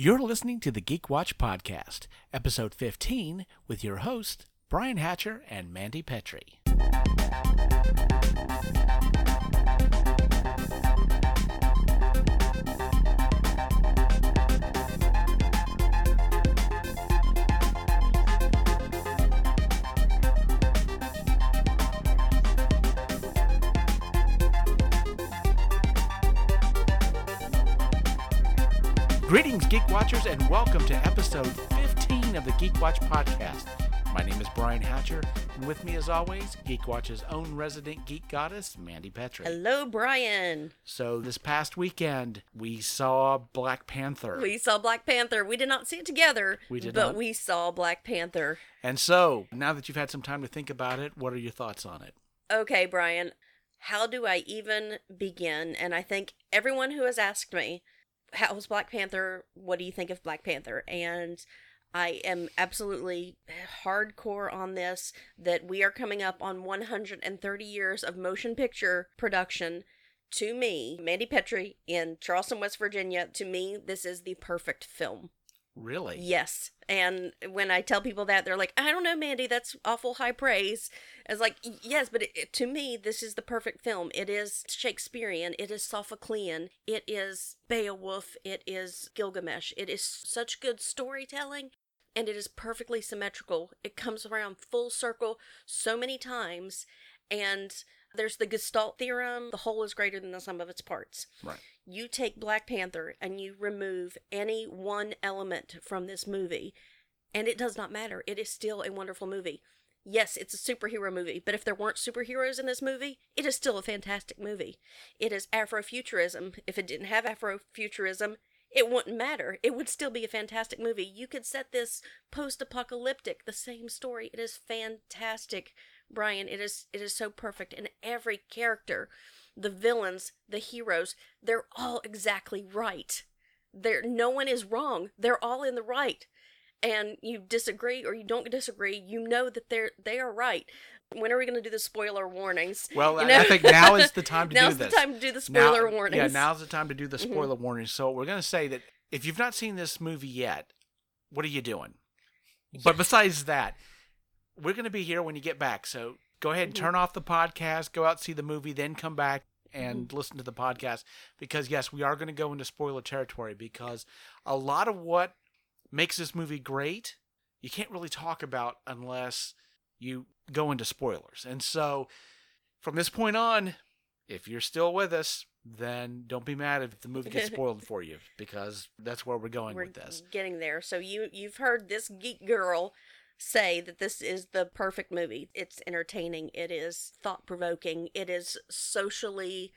You're listening to the Geek Watch Podcast, episode 15, with your hosts, Brian Hatcher and Mandy Petrie. Greetings, Geek Watchers, and welcome to episode 15 of the Geek Watch Podcast. My name is Brian Hatcher, and with me, as always, Geek Watch's own resident geek goddess, Mandy Petrie. Hello, Brian. So, this past weekend, we saw Black Panther. We saw Black Panther. We did not see it together, We did but not. we saw Black Panther. And so, now that you've had some time to think about it, what are your thoughts on it? Okay, Brian, how do I even begin? And I think everyone who has asked me, How's Black Panther? What do you think of Black Panther? And I am absolutely hardcore on this that we are coming up on 130 years of motion picture production. To me, Mandy Petrie in Charleston, West Virginia, to me, this is the perfect film. Really? Yes. And when I tell people that, they're like, I don't know, Mandy, that's awful high praise. It's like, yes, but it, it- to me, this is the perfect film. It is Shakespearean, it is Sophoclean, it is Beowulf, it is Gilgamesh. It is such good storytelling. And it is perfectly symmetrical. It comes around full circle so many times. And there's the Gestalt theorem the whole is greater than the sum of its parts Right. you take Black Panther and you remove any one element from this movie, and it does not matter. It is still a wonderful movie. Yes, it's a superhero movie, but if there weren't superheroes in this movie, it is still a fantastic movie. It is Afrofuturism. If it didn't have Afrofuturism, it wouldn't matter. It would still be a fantastic movie. You could set this post apocalyptic, the same story. It is fantastic, Brian. It is it is so perfect. And every character, the villains, the heroes, they're all exactly right. There no one is wrong. They're all in the right. And you disagree or you don't disagree, you know that they're they are right. When are we going to do the spoiler warnings? Well, You I- know? I think now is the time to do this. Now's this. the time to do the spoiler Now- warnings. Mm-hmm. Yeah, now's the time to do the spoiler warnings. So we're going to say that if you've not seen this movie yet, what are you doing? But besides that, we're going to be here when you get back. So go ahead and Mm-hmm. turn off the podcast, go out see the movie, then come back and listen to the podcast because yes, we are going to go into spoiler territory because a lot of what makes this movie great, you can't really talk about unless you go into spoilers. And so from this point on, if you're still with us, then don't be mad if the movie gets spoiled for you because that's where we're going We're with this. getting there. So you you've heard this geek girl say that this is the perfect movie. It's entertaining. It is thought provoking. It is socially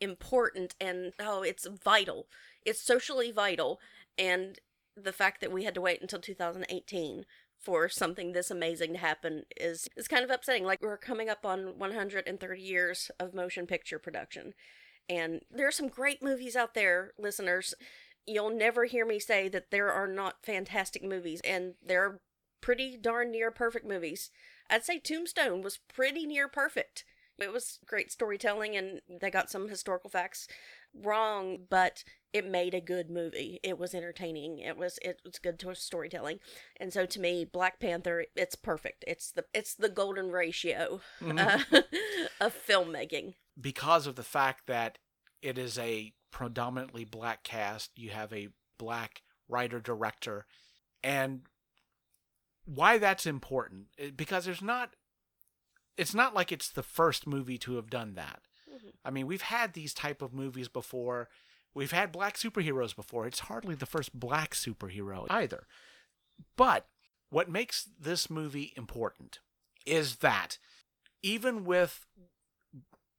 important and oh, it's vital. It's socially vital and the fact that we had to wait until 2018 for something this amazing to happen is is kind of upsetting. Like we're coming up on 130 years of motion picture production. And there are some great movies out there, listeners. You'll never hear me say that there are not fantastic movies, and there are pretty darn near perfect movies. I'd say Tombstone was pretty near perfect. It was great storytelling, and they got some historical facts wrong, but it made a good movie. It was entertaining. It was it was good to storytelling, and so to me, Black Panther, it's perfect. It's the it's the golden ratio uh, of filmmaking. because of the fact that it is a predominantly black cast, you have a black writer director, and why that's important eh, because there's not it's not like it's the first movie to have done that. Mhm. I mean, we've had these type of movies before. We've had black superheroes before. It's hardly the first black superhero either. But what makes this movie important is that even with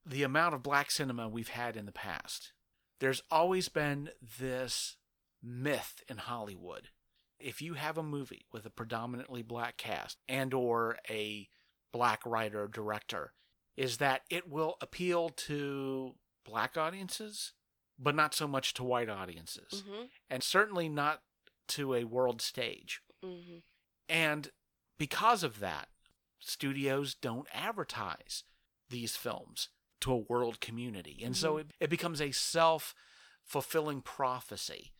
the amount of black cinema we've had in the past, there's always been this myth in Hollywood. If you have a movie with a predominantly black cast and or a black writer director, is that it will appeal to black audiences, but not so much to white audiences. hmm And certainly not to a world stage. hmm And because of that, studios don't advertise these films to a world community. And so it, it becomes a self fulfilling prophecy.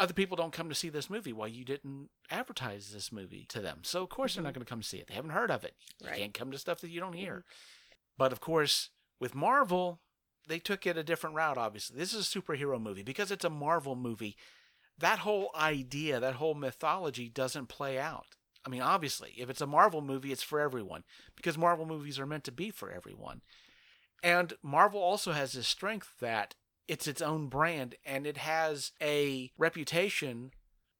Other people don't come to see this movie. Well, you didn't advertise this movie to them. So, of course, they're not mm-hmm. going to come see it. They haven't heard of it. You can't come to stuff that you don't hear. Mm-hmm. But, of course, with Marvel, they took it a different route, obviously. This is a superhero movie. Because it's a Marvel movie, that whole idea, that whole mythology doesn't play out. I mean, obviously, if it's a Marvel movie, it's for everyone. Because Marvel movies are meant to be for everyone. And Marvel also has this strength that it's its own brand and it has a reputation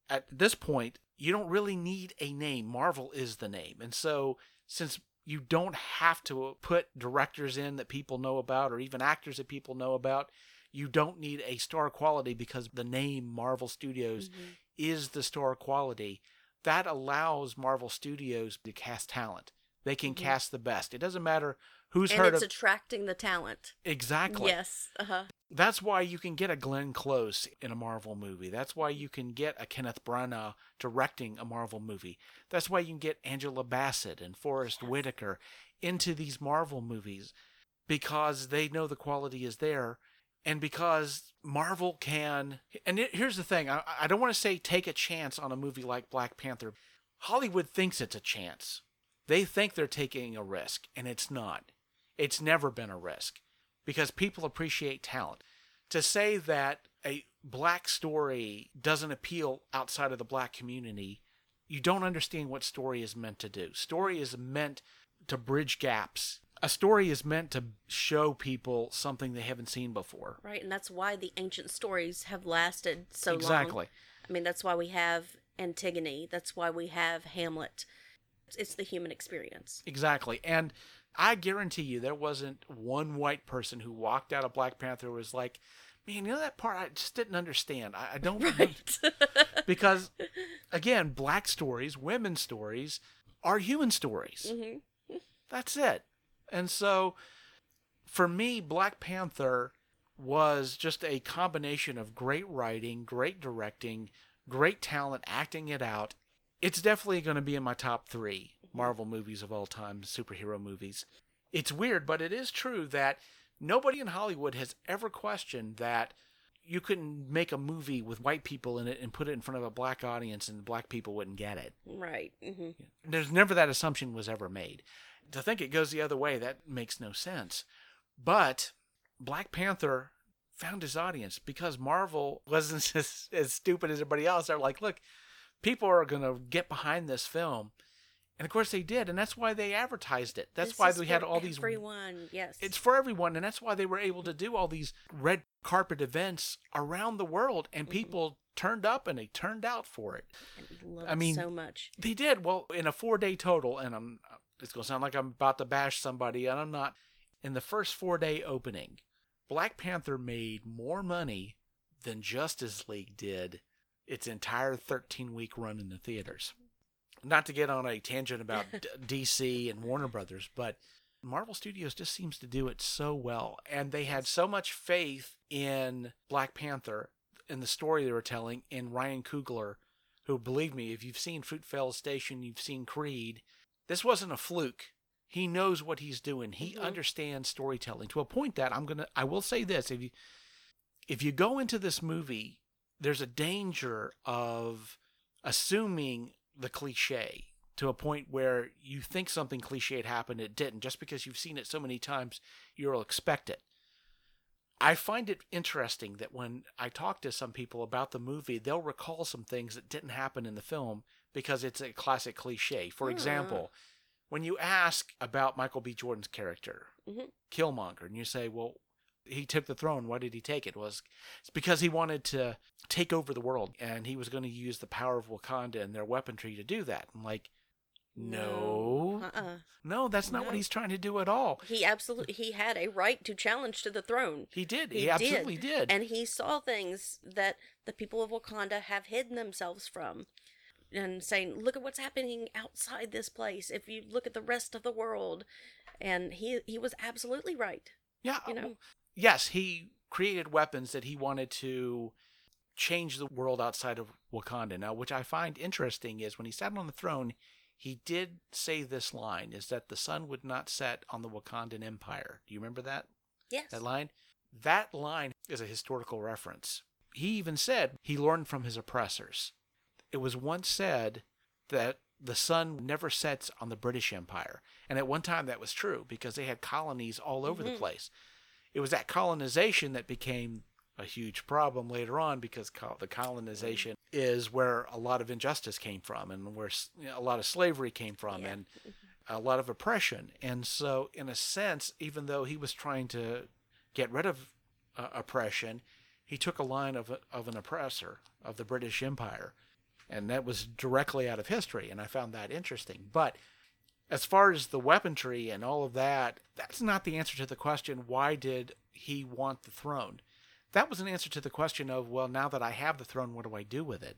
at this point you don't really need a name. Marvel is the name. And so since you don't have to put directors in that people know about or even actors that people know about you don't need a star quality because the name marvel studios Mhm. is the star quality. That allows marvel studios to cast talent they can Mhm. cast the best it doesn't matter who's and heard it's of attracting the talent. exactly Yes. Uh huh. that's why you can get a Glenn Close in a Marvel movie. That's why you can get a Kenneth Branagh directing a Marvel movie. That's why you can get Angela Bassett and Forest Whitaker into these Marvel movies because they know the quality is there and because Marvel can. And it- here's the thing I, I don't want to say take a chance on a movie like Black Panther. Hollywood thinks it's a chance. They think they're taking a risk, and it's not. It's never been a risk because people appreciate talent. To say that a black story doesn't appeal outside of the black community, you don't understand what story is meant to do. Story is meant to bridge gaps. A story is meant to show people something they haven't seen before. Right, and that's why the ancient stories have lasted so long. exactly. I mean, that's why we have Antigone. That's why we have Hamlet. It's, the human experience. Exactly. And I guarantee you there wasn't one white person who walked out of Black Panther who was like, man, you know that part I just didn't understand. I, I don't Right. because again, black stories, women's stories are human stories. hmm That's it. And so for me, Black Panther was just a combination of great writing, great directing, great talent acting it out. It's definitely going to be in my top three Marvel movies of all time, superhero movies. It's weird, but it is true that nobody in Hollywood has ever questioned that you couldn't make a movie with white people in it and put it in front of a black audience and black people wouldn't get it. Right. hmm There's never that assumption was ever made. To think it goes the other way, that makes no sense. But Black Panther found his audience because Marvel wasn't as, as stupid as everybody else. They're like, look, people are going to get behind this film. And of course they did. And that's why they advertised it. That's This why we had all these. Everyone, yes. It's for everyone. And that's why they were able to do all these red carpet events around the world. And Mhm. people turned up and they turned out for it. And I mean- so much. They did well in a four day total, and I'm. It's gonna sound like I'm about to bash somebody, and I'm not. In the first four day opening, Black Panther made more money than Justice League did its entire 13 week run in the theaters. Not to get on a tangent about D- DC and Warner Brothers, but Marvel Studios just seems to do it so well, and they had so much faith in Black Panther, in the story they were telling, in Ryan Coogler who believe me, if you've seen Fruitvale Station, you've seen Creed, this wasn't a fluke. He knows what he's doing. He Mhm. understands storytelling to a point that I'm gonna. I will say this: if you if you go into this movie, there's a danger of assuming the cliche to a point where you think something cliched happened, it didn't. Just because you've seen it so many times, you'll expect it. I find it interesting that when I talk to some people about the movie, they'll recall some things that didn't happen in the film because it's a classic cliche. For Ah. example, when you ask about Michael B. Jordan's character, Mhm. Killmonger, and you say, well, he took the throne. Why did he take it? Was it's because he wanted to take over the world and he was going to use the power of Wakanda and their weaponry to do that. I'm like, no, Uh-uh. no, that's not what he's trying to do at all. He absolutely he had a right to challenge to the throne. He did. He, He did. absolutely did. And he saw things that the people of Wakanda have hidden themselves from. And saying, look at what's happening outside this place. If you look at the rest of the world. And he he was absolutely right. Yeah. you know? Yes, he created weapons that he wanted to change the world outside of Wakanda. Now, which I find interesting is when he sat on the throne, he did say this line: "Is that the sun would not set on the Wakandan Empire." Do you remember that Yes. that line? That line is a historical reference. he even said he learned from his oppressors. It was once said that the sun never sets on the British Empire. And at one time that was true because they had colonies all over the mm-hmm. place. It was that colonization that became a huge problem later on because the colonization is where a lot of injustice came from and where a lot of slavery came from Yeah. and a lot of oppression. And so, in a sense, even though he was trying to get rid of uh, oppression, he took a line of, a, of an oppressor of the British Empire. And that was directly out of history. And I found that interesting. But as far as the weaponry and all of that, that's not the answer to the question why did he want the throne? That was an answer to the question of, well, now that I have the throne, what do I do with it?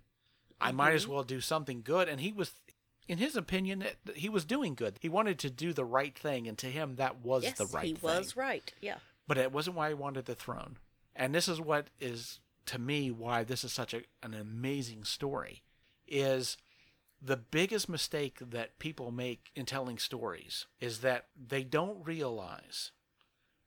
I might as mm-hmm. well do something good. And he was, in his opinion, he was doing good. He wanted to do the right thing. And to him, that was yes, the right he thing He was right. Yeah. but it wasn't why he wanted the throne. And this is what is to me why this is such a, an amazing story is the biggest mistake that people make in telling stories is that they don't realize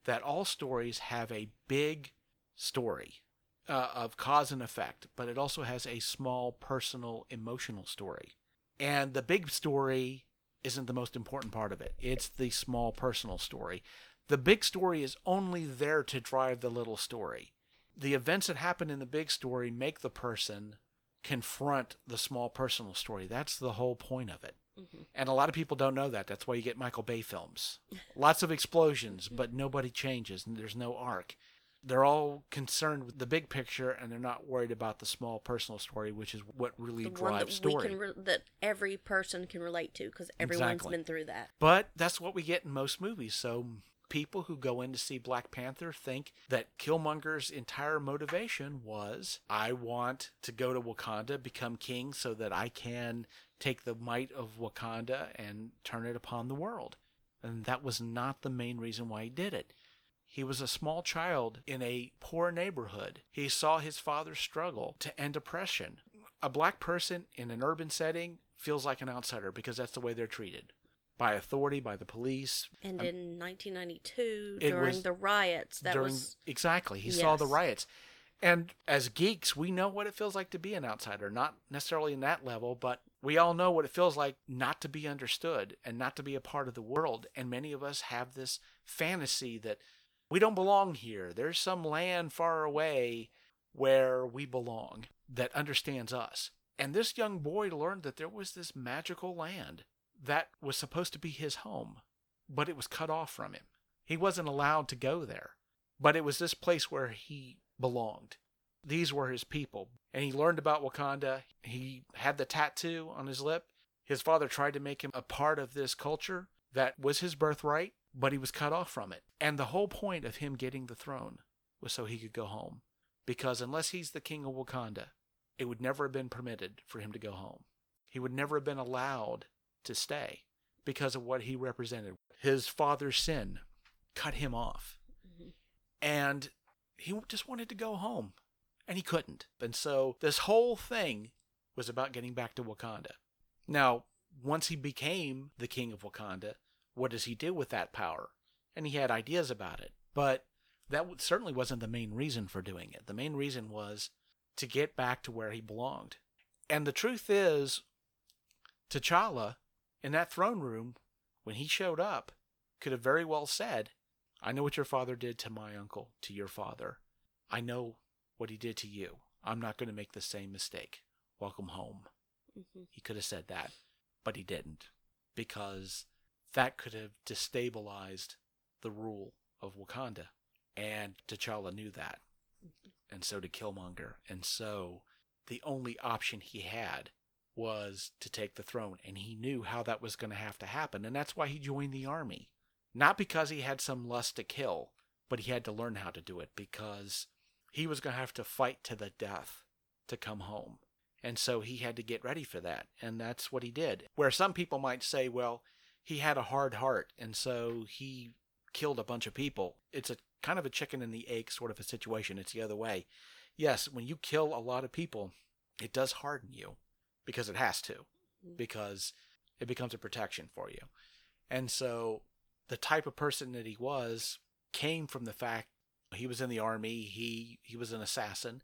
that all stories have a big story uh, of cause and effect, but it also has a small personal emotional story. And the big story isn't the most important part of it. It's the small personal story. The big story is only there to drive the little story. The events that happen in the big story make the person confront the small personal story. That's the whole point of it. Mm-hmm. And a lot of people don't know that. That's why you get Michael Bay films. Lots of explosions, mm-hmm. but nobody changes and there's no arc. They're all concerned with the big picture and they're not worried about the small personal story, which is what really The one drives that we story. can re- that every person can relate to because everyone's Exactly. been through that. But that's what we get in most movies. So people who go in to see Black Panther think that Killmonger's entire motivation was I want to go to Wakanda, become king so that I can take the might of Wakanda and turn it upon the world. And that was not the main reason why he did it. He was a small child in a poor neighborhood. He saw his father struggle to end oppression. A black person in an urban setting feels like an outsider because that's the way they're treated by authority, by the police. And Um, in 1992, during was the riots, that during was exactly, he saw the riots. And as geeks, we know what it feels like to be an outsider, not necessarily in that level, but we all know what it feels like not to be understood and not to be a part of the world. And many of us have this fantasy that we don't belong here. There's some land far away where we belong that understands us. And this young boy learned that there was this magical land that was supposed to be his home, but it was cut off from him. He wasn't allowed to go there, but it was this place where he belonged. These were his people. And he learned about Wakanda. He had the tattoo on his lip. His father tried to make him a part of this culture that was his birthright, but he was cut off from it. And the whole point of him getting the throne was so he could go home. Because unless he's the king of Wakanda, it would never have been permitted for him to go home. He would never have been allowed to stay because of what he represented. His father's sin cut him off. Mm-hmm. And he just wanted to go home. And he couldn't. And so this whole thing was about getting back to Wakanda. Now, once he became the king of Wakanda, what does he do with that power? And he had ideas about it. But that certainly wasn't the main reason for doing it. The main reason was to get back to where he belonged. And the truth is, T'Challa, in that throne room, when he showed up, could have very well said, I know what your father did to my uncle, to your father. I know what he did to you. I'm not going to make the same mistake. Welcome home. Mhm. He could have said that, but he didn't because that could have destabilized the rule of Wakanda. And T'Challa knew that. And so did Killmonger. And so the only option he had was to take the throne. And he knew how that was going to have to happen. And that's why he joined the army. Not because he had some lust to kill, but he had to learn how to do it because he was going to have to fight to the death to come home. And so he had to get ready for that. And that's what he did. Where some people might say, well, he had a hard heart. And so he killed a bunch of people. It's a kind of a chicken and the egg sort of a situation. It's the other way. Yes, when you kill a lot of people, it does harden you because it has to, because it becomes a protection for you. And so the type of person that he was came from the fact he was in the army, he he was an assassin,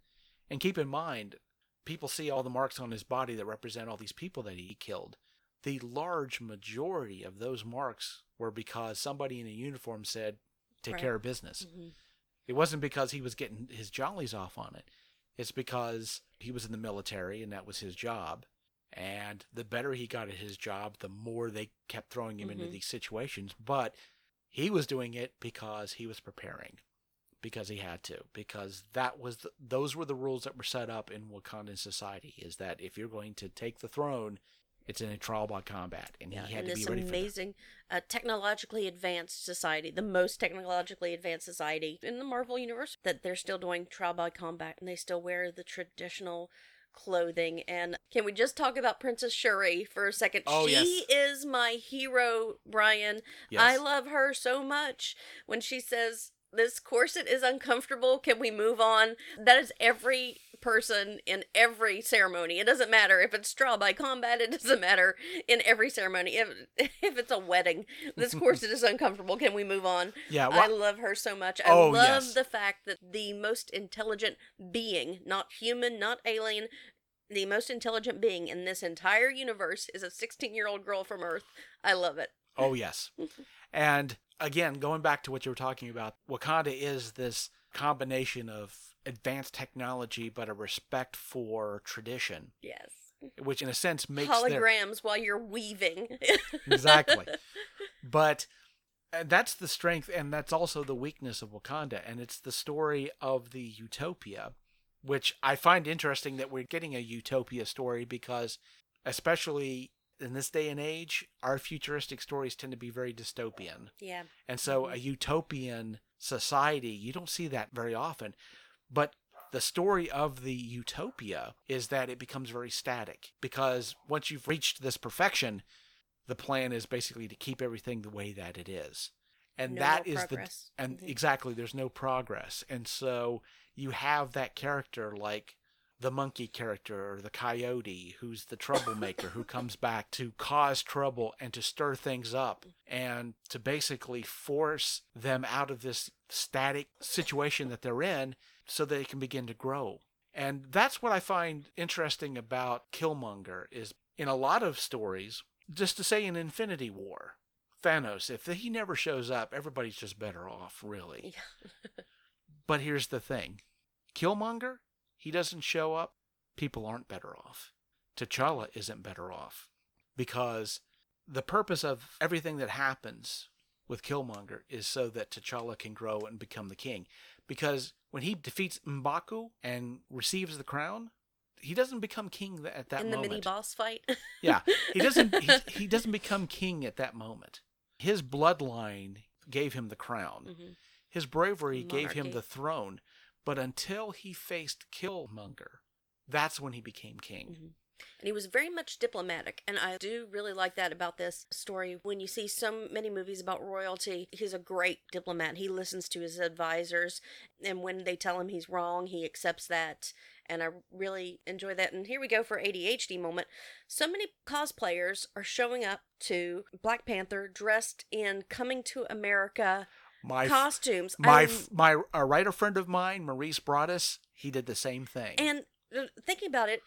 And keep in mind, people see all the marks on his body that represent all these people that he killed. The large majority of those marks were because somebody in a uniform said, take Right. care of business. hmm It wasn't because he was getting his jollies off on it. It's because he was in the military and that was his job. And the better he got at his job, the more they kept throwing him into Mhm. these situations. But he was doing it because he was preparing, because he had to, because that was the, those were the rules that were set up in Wakandan society. Is that if you're going to take the throne, it's in a trial by combat, and Yeah, he had to be ready amazing, uh, technologically advanced society, the most technologically advanced society in the Marvel universe, that they're still doing trial by combat and they still wear the traditional clothing. And can we just talk about Princess Shuri for a second? Oh, she yes. is my hero, Brian. Yes. I love her so much when she says, This corset is uncomfortable. Can we move on? That is every person in every ceremony. It doesn't matter if it's straw by combat, it doesn't matter in every ceremony. If, if it's a wedding, this corset is uncomfortable. Can we move on? yeah, I love her so much. I Oh, love yes. the fact that the most intelligent being, not human, not alien, the most intelligent being in this entire universe is a 16 year old girl from Earth. I love it. Oh, yes. and again, going back to what you were talking about, Wakanda is this combination of advanced technology but a respect for tradition, Yes. which in a sense makes their Holograms while you're weaving. exactly. But that's the strength and that's also the weakness of Wakanda and it's the story of the utopia, which I find interesting that we're getting a utopia story because especially in this day and age, our futuristic stories tend to be very dystopian. yeah. And so Mhm. a utopian society, you don't see that very often. But the story of the utopia is that it becomes very static because once you've reached this perfection, the plan is basically to keep everything the way that it is. And No that more is progress. the and Mhm. exactly there's no progress. And so you have that character like the monkey character or the coyote who's the troublemaker who comes back to cause trouble and to stir things up and to basically force them out of this static situation that they're in so they can begin to grow. And that's what I find interesting about Killmonger is in a lot of stories, just to say in Infinity War, Thanos, if he never shows up, everybody's just better off, really. But here's the thing Killmonger, he doesn't show up, people aren't better off. T'Challa isn't better off because the purpose of everything that happens with Killmonger is so that T'Challa can grow and become the king. Because when he defeats M'Baku and receives the crown, he doesn't become king at that moment. In the moment. mini boss fight. Yeah, he doesn't. He, he doesn't become king at that moment. His bloodline gave him the crown. Mhm. His bravery gave him the throne. But until he faced Killmonger, that's when he became king. Mhm. And he was very much diplomatic. And I do really like that about this story. When you see so many movies about royalty, he's a great diplomat. He listens to his advisors. And when they tell him he's wrong, he accepts that. And I really enjoy that. And here we go for ADHD moment. So many cosplayers are showing up to Black Panther dressed in coming to America My costumes. my I- f- my a writer friend of mine, Maurice Broaddus, he did the same thing. And uh, thinking about it,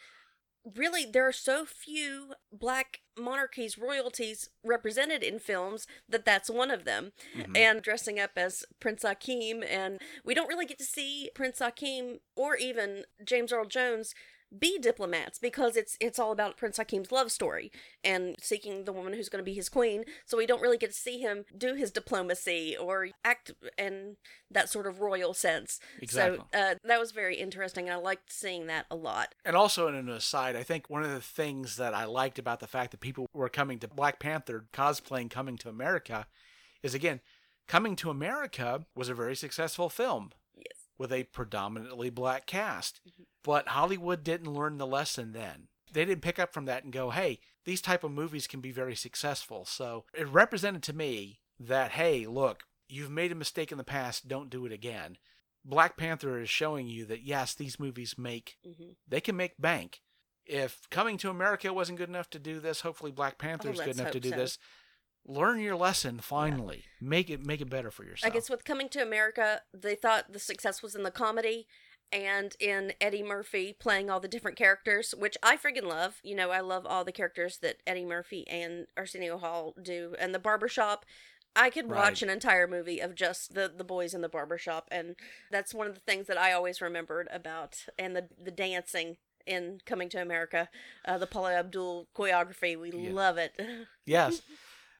really, there are so few black monarchies, royalties represented in films that that's one of them. Mhm. And dressing up as Prince Akeem, and we don't really get to see Prince Akeem or even James Earl Jones be diplomats because it's it's all about Prince Akeem's love story and seeking the woman who's going to be his queen. So we don't really get to see him do his diplomacy or act in that sort of royal sense. Exactly. So uh, that was very interesting, and I liked seeing that a lot. And also, in an aside, I think one of the things that I liked about the fact that people were coming to Black Panther cosplaying coming to America is again, coming to America was a very successful film. With a predominantly black cast. But Hollywood didn't learn the lesson then. They didn't pick up from that and go, hey, these type of movies can be very successful. So it represented to me that, hey, look, you've made a mistake in the past, don't do it again. Black Panther is showing you that yes, these movies make hmm they can make bank. If Coming to America wasn't good enough to do this, hopefully Black Panther is good Oh, let's enough to do so. this. Learn your lesson finally. Make it make it better for yourself. I guess with Coming to America, they thought the success was in the comedy, and in Eddie Murphy playing all the different characters, which I friggin' love. You know, I love all the characters that Eddie Murphy and Arsenio Hall do. And the barbershop, I could watch Right. an entire movie of just the, the boys in the barbershop. And that's one of the things that I always remembered about, and the, the dancing in Coming to America, uh, the Paula Abdul choreography. We Yeah. love it. Yes.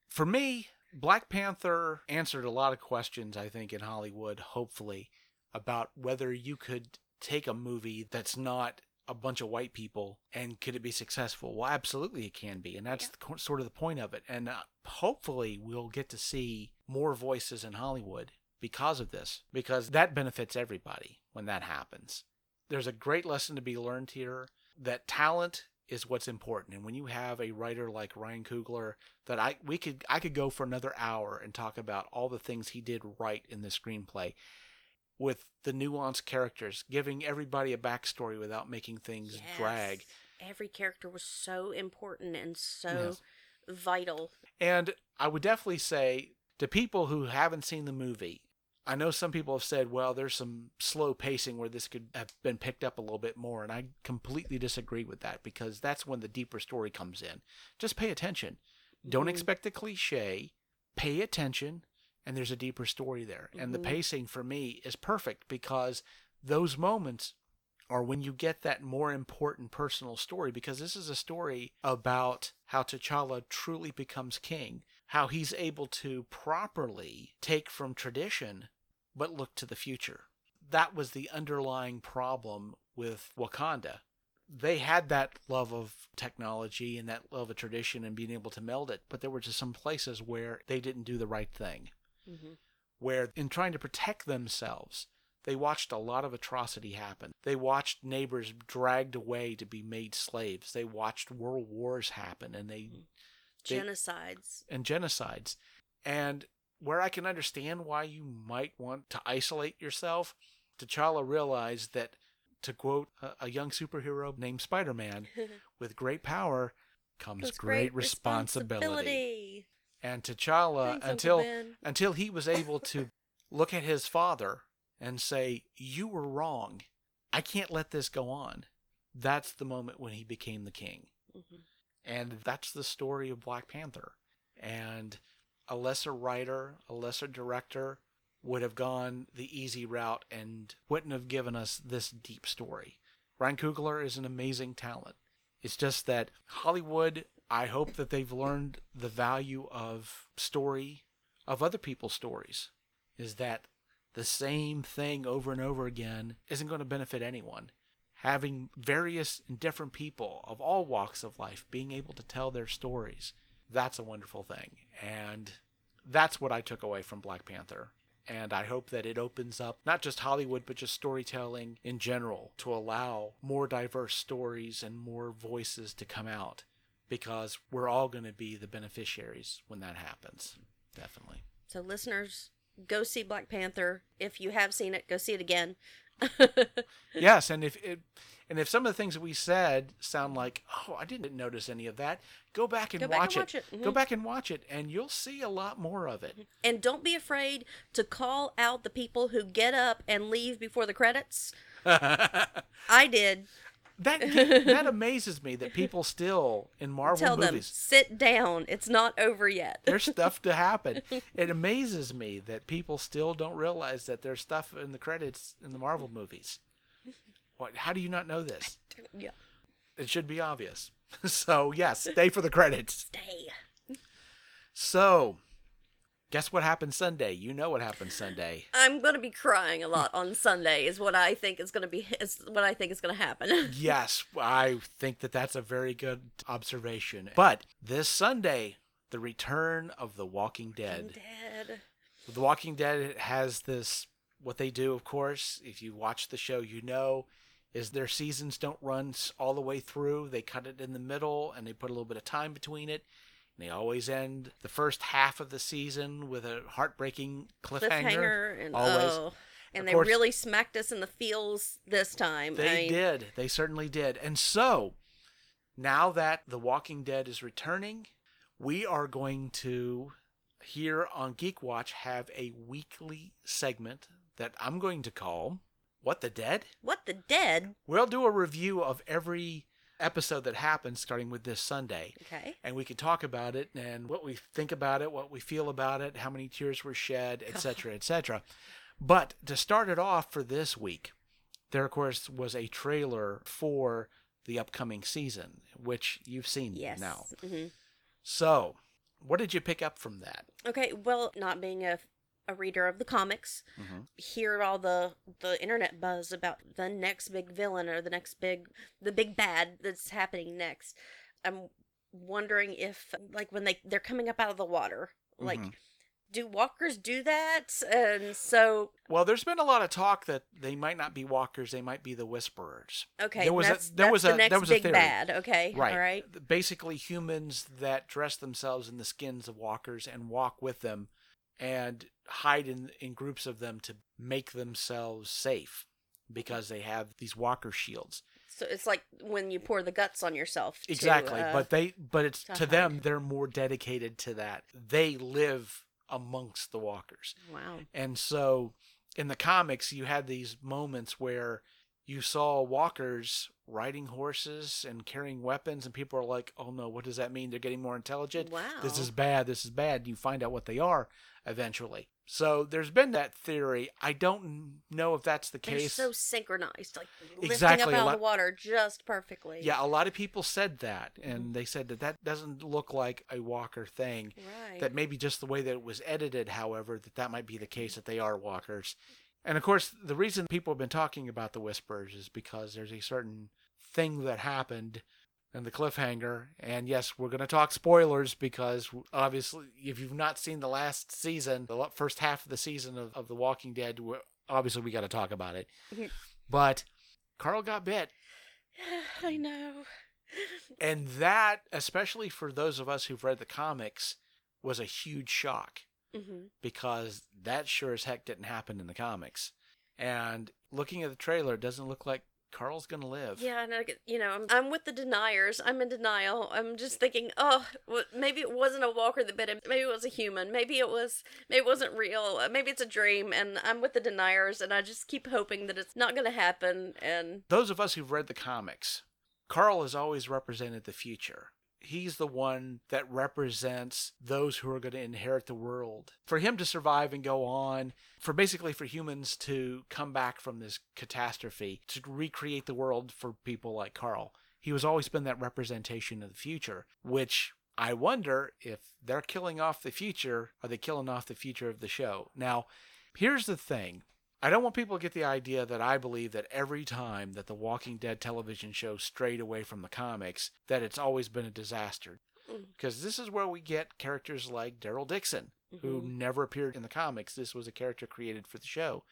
For me, Black Panther answered a lot of questions, I think, in Hollywood, hopefully, about whether you could take a movie that's not a bunch of white people and could it be successful? Well, absolutely it can be. And that's Yeah. the sort of the point of it. And uh, hopefully we'll get to see more voices in Hollywood because of this, because that benefits everybody when that happens. There's a great lesson to be learned here that talent is what's important. And when you have a writer like Ryan Coogler, that I we could I could go for another hour and talk about all the things he did right in the screenplay with the nuanced characters, giving everybody a backstory without making things drag. Yes. Every character was so important and so vital. And I would definitely say to people who haven't seen the movie, I know some people have said, well, there's some slow pacing where this could have been picked up a little bit more. And I completely disagree with that because that's when the deeper story comes in. Just pay attention. Don't Mhm. expect the cliche. Pay attention, and there's a deeper story there. And the Mhm. pacing for me is perfect because those moments are when you get that more important personal story because this is a story about how T'Challa truly becomes king, how he's able to properly take from tradition but look to the future. That was the underlying problem with Wakanda. They had that love of technology and that love of tradition and being able to meld it, but there were just some places where they didn't do the right thing hmm where in trying to protect themselves, they watched a lot of atrocity happen. They watched neighbors dragged away to be made slaves. They watched world wars happen and they They- Genocides. and genocides. And where I can understand why you might want to isolate yourself, T'Challa realized that to quote a, a young superhero named Spider-Man, with great power comes Those great, responsibility. responsibility. And T'Challa Thanks, until until he was able to look at his father and say, You were wrong. I can't let this go on. That's the moment when he became the king. Mhm. And that's the story of Black Panther. And a lesser writer, a lesser director would have gone the easy route and wouldn't have given us this deep story. Ryan Coogler is an amazing talent. It's just that Hollywood, I hope that they've learned the value of story, of other people's stories, is that the same thing over and over again isn't going to benefit anyone. Having various and different people of all walks of life being able to tell their stories, that's a wonderful thing. And that's what I took away from Black Panther. And I hope that it opens up not just Hollywood, but just storytelling in general to allow more diverse stories and more voices to come out because we're all going to be the beneficiaries when that happens. Definitely. So, listeners, go see Black Panther. If you have seen it, go see it again. yes, and if it, and if some of the things that we said sound like, oh, I didn't notice any of that, go back and Go back watch and it. watch it. Go Mhm. back and watch it, and you'll see a lot more of it. And don't be afraid to call out the people who get up and leave before the credits. I did. That that amazes me that people still in Marvel Tell them, movies sit down. It's not over yet. there's stuff to happen. It amazes me that people still don't realize that there's stuff in the credits in the Marvel movies. What? How do you not know this? yeah. It should be obvious. So yes, stay for the credits. Stay. So, guess what happened Sunday? You know what happened Sunday. I'm going to be crying a lot on Sunday. Is what I think is going to be. Is what I think is going to happen. Yes, I think that that's a very good observation. But this Sunday, the return of The Walking Dead. Dead. The Walking Dead has this what they do, of course, if you watch the show, you know, is their seasons don't run all the way through. They cut it in the middle and they put a little bit of time between it. They always end the first half of the season with a heartbreaking cliffhanger. Cliffhanger and always. oh, and Of they course- really smacked us in the feels this time. I They mean, did. They certainly did. And so, now that The Walking Dead is returning, we are going to here on Geek Watch have a weekly segment that I'm going to call What the Dead? What the Dead? We'll do a review of every episode that happens starting with this Sunday. Okay. And we can talk about it and what we think about it, what we feel about it, how many tears were shed, etc., etc. But to start it off for this week, there of course was a trailer for the upcoming season, which you've seen Yes. now. hmm So, what did you pick up from that? Okay. Well, not being a a reader of the comics, Mhm. hear all the the internet buzz about the next big villain or the next big the big bad that's happening next. I'm wondering if like when they they're coming up out of the water, like Mhm. do walkers do that? And so Well, there's been a lot of talk that they might not be walkers; they might be the whisperers. okay, There was a- that's, there that's was the a- next there was a big theory. bad. Okay, Right. all right. Basically, humans that dress themselves in the skins of walkers and walk with them and hide in, in groups of them to make themselves safe because they have these walker shields. So it's like when you pour the guts on yourself. to, Exactly. uh, but they but it's to to them they're more dedicated to that. They live amongst the walkers. wow. And so in the comics, you had these moments where you saw walkers riding horses and carrying weapons, and people are like, oh no, what does that mean? They're getting more intelligent. Wow. This is bad. This is bad. And you find out what they are eventually. So there's been that theory. I don't know if that's the They're case. so synchronized, like lifting up out lot- of the water just perfectly. yeah, a lot of people said that, and Mm-hmm. they said that that doesn't look like a walker thing. Right. that maybe just the way that it was edited, however, that that might be the case that they are walkers. And of course, the reason people have been talking about the Whispers is because there's a certain thing that happened in the cliffhanger. And yes, we're going to talk spoilers because obviously, if you've not seen the last season, the first half of the season of, of The Walking Dead, obviously we got to talk about it. But Carl got bit. I know. And that, especially for those of us who've read the comics, was a huge shock. Hmm because that sure as heck didn't happen in the comics. And looking at the trailer, it doesn't look like Carl's gonna live. Yeah, and I you know, I'm, I'm with the deniers. I'm in denial. I'm just thinking, oh, well, maybe it wasn't a walker that bit him. Maybe it was a human. Maybe it was, maybe it wasn't real. Maybe it's a dream. And I'm with the deniers, and I just keep hoping that it's not going to happen. And Those of us who've read the comics, Carl has always represented the future. He's the one that represents those who are going to inherit the world. For him to survive and go on, for basically for humans to come back from this catastrophe, to recreate the world for people like Carl. He was always been that representation of the future, which I wonder if they're killing off the future, are they killing off the future of the show? Now, here's the thing. I don't want people to get the idea that I believe that every time that the Walking Dead television show strayed away from the comics, that it's always been a disaster. Mm. Because this is where we get characters like Daryl Dixon, who Mhm. never appeared in the comics. This was a character created for the show.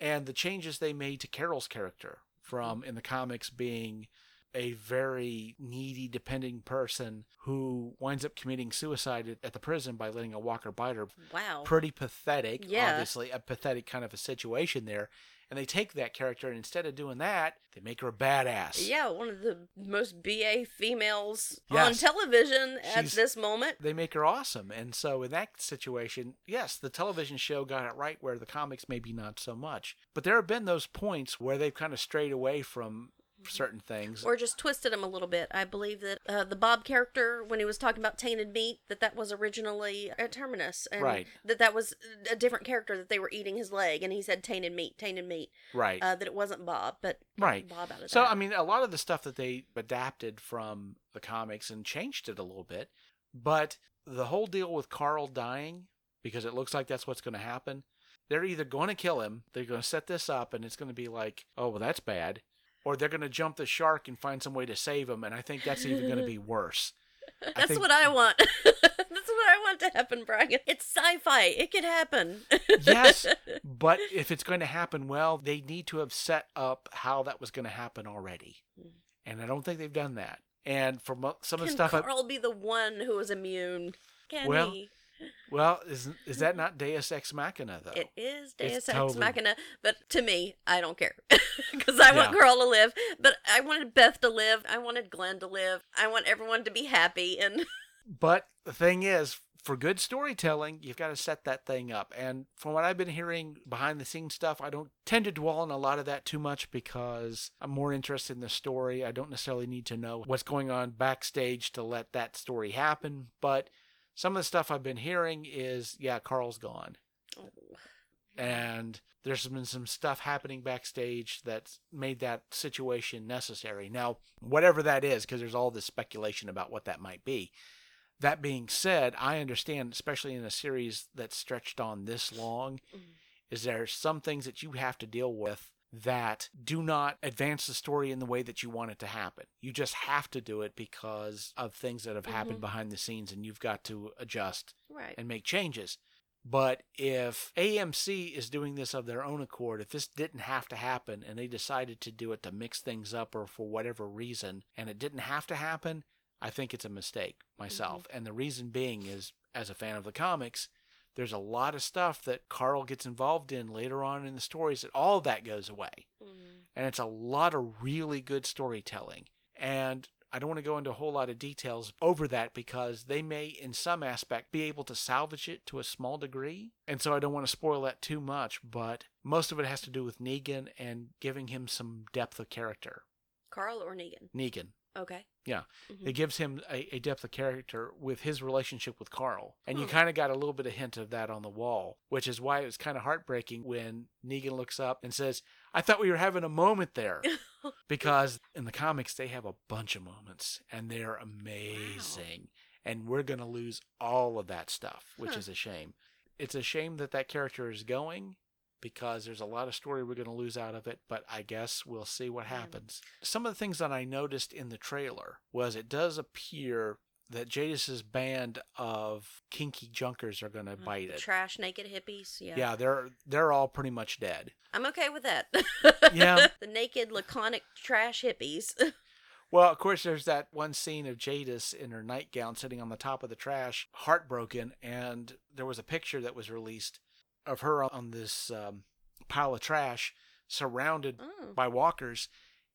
And the changes they made to Carol's character from in the comics being a very needy, depending person who winds up committing suicide at- the prison by letting a walker bite her wow. pretty pathetic. Yeah. Obviously, a pathetic kind of a situation there. And they take that character and instead of doing that, they make her a badass. Yeah, one of the most BA females on Yes. television at She's- this moment. They make her awesome. And so in that situation, yes, the television show got it right where the comics maybe not so much. But there have been those points where they've kind of strayed away from certain things. or just twisted them a little bit. I believe that uh, the Bob character, when he was talking about tainted meat, that that was originally a terminus, and Right. that that was a different character that they were eating his leg, and he said tainted meat, tainted meat. right. Uh, that it wasn't Bob, but Right. Bob out of So that. I mean, a lot of the stuff that they adapted from the comics and changed it a little bit, but the whole deal with Carl dying, because it looks like that's what's going to happen. They're either going to kill him, they're going to set this up, and it's going to be like, oh well, that's bad, or they're going to jump the shark and find some way to save him, and I think that's even going to be worse. I That's think- what I want. That's what I want to happen, Brian. It's sci-fi. It could happen. yes, but if it's going to happen well, they need to have set up how that was going to happen already, Mm. and I don't think they've done that. And from some of the stuff, I- Carl be the one who is immune? Can Well, he? Well, is is that not Deus Ex Machina though? It is It's Deus Ex totally- Machina, but to me, I don't care because I want Yeah. Carl to live. But I wanted Beth to live. I wanted Glenn to live. I want everyone to be happy. And But the thing is, for good storytelling, you've got to set that thing up. And from what I've been hearing behind the scenes stuff, I don't tend to dwell on a lot of that too much because I'm more interested in the story. I don't necessarily need to know what's going on backstage to let that story happen. But some of the stuff I've been hearing is, yeah, Carl's gone. Oh. And there's been some stuff happening backstage that's made that situation necessary. Now, whatever that is, because there's all this speculation about what that might be. That being said, I understand, especially in a series that's stretched on this long, Mhm. is there some things that you have to deal with that do not advance the story in the way that you want it to happen. You just have to do it because of things that have happened Mhm. behind the scenes and you've got to adjust Right. and make changes. But if AMC is doing this of their own accord, if this didn't have to happen and they decided to do it to mix things up or for whatever reason, and it didn't have to happen, I think it's a mistake myself. And the reason being is, as a fan of the comics, there's a lot of stuff that Carl gets involved in later on in the stories that all of that goes away. Mm. And it's a lot of really good storytelling. And I don't want to go into a whole lot of details over that because they may, in some aspect, be able to salvage it to a small degree. And so I don't want to spoil that too much, but most of it has to do with Negan and giving him some depth of character. Carl or Negan? Negan. Okay. Yeah. Mhm. It gives him a, a depth of character with his relationship with Carl. And you Hmm. kind of got a little bit of hint of that on the wall, which is why it was kind of heartbreaking when Negan looks up and says, I thought we were having a moment there. because in the comics, they have a bunch of moments and they're amazing. And we're going to lose all of that stuff, which Huh. is a shame. It's a shame that that character is going because there's a lot of story we're going to lose out of it, but I guess we'll see what happens. Some of the things that I noticed in the trailer was it does appear that Jadis's band of kinky junkers are going to mm-hmm. bite The it. Trash naked hippies. Yeah. Yeah, they're they're all pretty much dead. I'm okay with that. Yeah. the naked, laconic trash hippies. Well, of course, there's that one scene of Jadis in her nightgown sitting on the top of the trash, heartbroken, and there was a picture that was released of her on this um, pile of trash, surrounded oh. by walkers,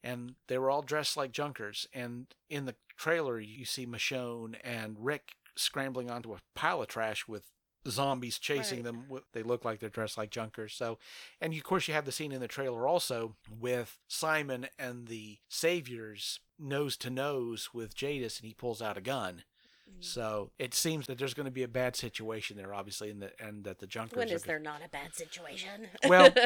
and they were all dressed like junkers. And in the trailer, you see Michonne and Rick scrambling onto a pile of trash with zombies chasing Right. them. They look like they're dressed like junkers. So, and of course, you have the scene in the trailer also with Simon and the Saviors nose to nose with Jadis, and he pulls out a gun. So it seems that there's going to be a bad situation there, obviously, and that and that the junkers. When is there not a bad situation? Well-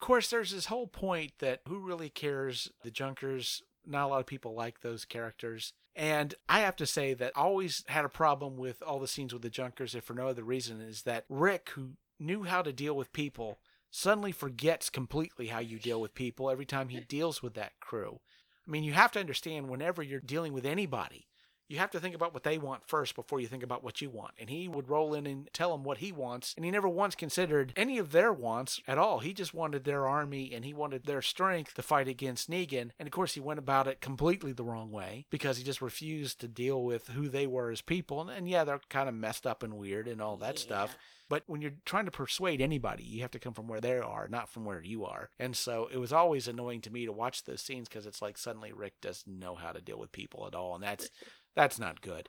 Of course, there's this whole point that who really cares? The Junkers, not a lot of people like those characters. And I have to say that I always had a problem with all the scenes with the Junkers, if for no other reason, is that Rick, who knew how to deal with people, suddenly forgets completely how you deal with people every time he deals with that crew. I mean, you have to understand whenever you're dealing with anybody, you have to think about what they want first before you think about what you want. And he would roll in and tell them what he wants, and he never once considered any of their wants at all. He just wanted their army and he wanted their strength to fight against Negan. And of course, he went about it completely the wrong way because he just refused to deal with who they were as people. And, and yeah, they're kind of messed up and weird and all that stuff. But when you're trying to persuade anybody, you have to come from where they are, not from where you are. And so it was always annoying to me to watch those scenes because it's like suddenly Rick doesn't know how to deal with people at all, and that's that's not good.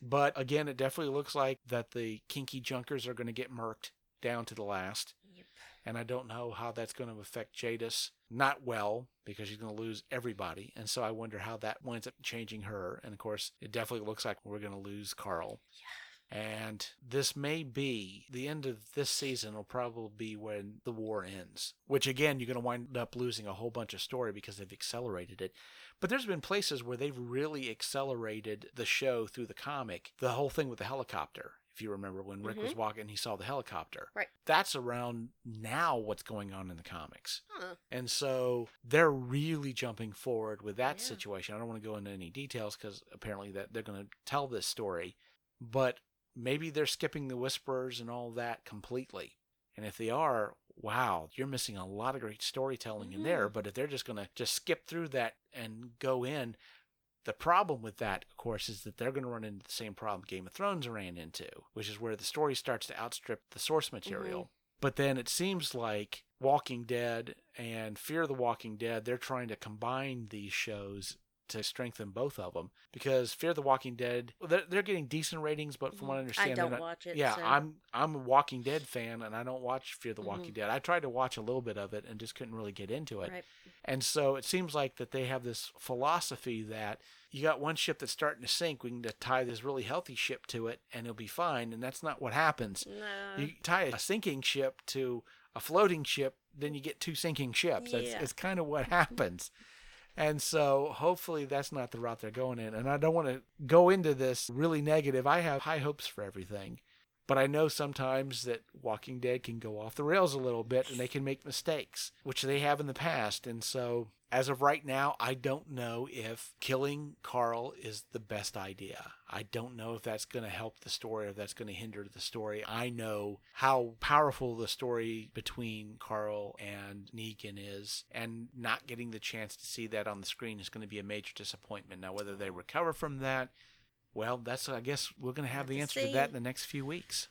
But again, it definitely looks like that the kinky junkers are going to get murked down to the last, Yep. and I don't know how that's going to affect Jadis. Not well because she's going to lose everybody, and so I wonder how that winds up changing her. And of course, it definitely looks like we're going to lose Carl. And this may be the end of this season, will probably be when the war ends, which again, you're going to wind up losing a whole bunch of story because they've accelerated it. But there's been places where they've really accelerated the show through the comic. The whole thing with the helicopter, if you remember when Rick was mm-hmm. walking, he saw the helicopter. Right. That's around now what's going on in the comics. Huh. And so they're really jumping forward with that Yeah. situation. I don't want to go into any details because apparently that they're going to tell this story, but maybe they're skipping the whisperers and all that completely. And if they are, wow, you're missing a lot of great storytelling in there. Mhm. But if they're just going to just skip through that and go in, the problem with that, of course, is that they're going to run into the same problem Game of Thrones ran into, which is where the story starts to outstrip the source material. But then it seems like Walking Dead and Fear the Walking Dead, they're trying to combine these shows to strengthen both of them because Fear the Walking Dead they're, they're getting decent ratings, but from what I mm, understand, I don't not- watch it. yeah, so- I'm I'm a Walking Dead fan, and I don't watch Fear the. Walking mm-hmm. Dead. I tried to watch a little bit of it and just couldn't really get into it. Right. And so it seems like that they have this philosophy that you got one ship that's starting to sink, we can tie this really healthy ship to it, and it'll be fine. And that's not what happens. No. You tie a sinking ship to a floating ship, then you get two sinking ships. That's Yeah. it's kind of what happens. And so hopefully that's not the route they're going in. And I don't want to go into this really negative. I have high hopes for everything. But I know sometimes that Walking Dead can go off the rails a little bit and they can make mistakes, which they have in the past. And so, as of right now, I don't know if killing Carl is the best idea. I don't know if that's going to help the story or if that's going to hinder the story. I know how powerful the story between Carl and Negan is, and not getting the chance to see that on the screen is going to be a major disappointment. Now, whether they recover from that, well, that's I guess we're going to have Have the answer to that in the next few weeks,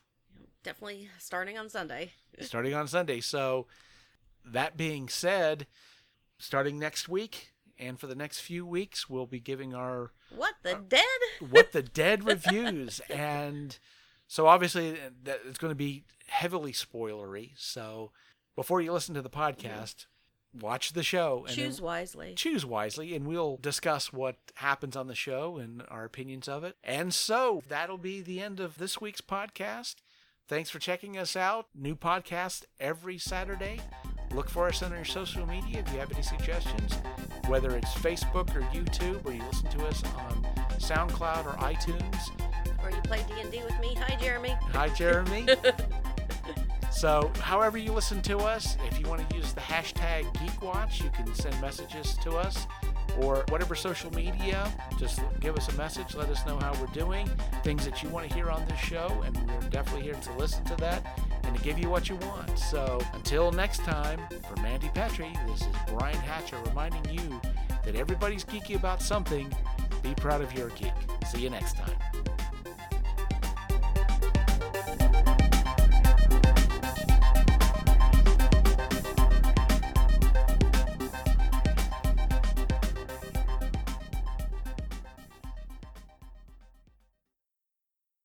Definitely starting on Sunday. starting on Sunday. So, that being said, starting next week and for the next few weeks, we'll be giving our What the Uh, dead? what the dead reviews. And so obviously that it's going to be heavily spoilery. So before you listen to the podcast watch the show and Choose wisely. choose wisely and we'll discuss what happens on the show and our opinions of it. And so that'll be the end of this week's podcast. Thanks for checking us out. New podcast every saturday look for us on our social media if you have any suggestions whether it's facebook or youtube or you listen to us on soundcloud or itunes Or you play D and D with me. Hi, Jeremy. hi jeremy so however you listen to us if you want to use the hashtag geekwatch you can send messages to us or whatever social media just give us a message let us know how we're doing things that you want to hear on this show and we're definitely here to listen to that and to give you what you want. So until next time for mandy petrie this is brian hatcher reminding you that everybody's geeky about something. Be proud of your geek. See you next time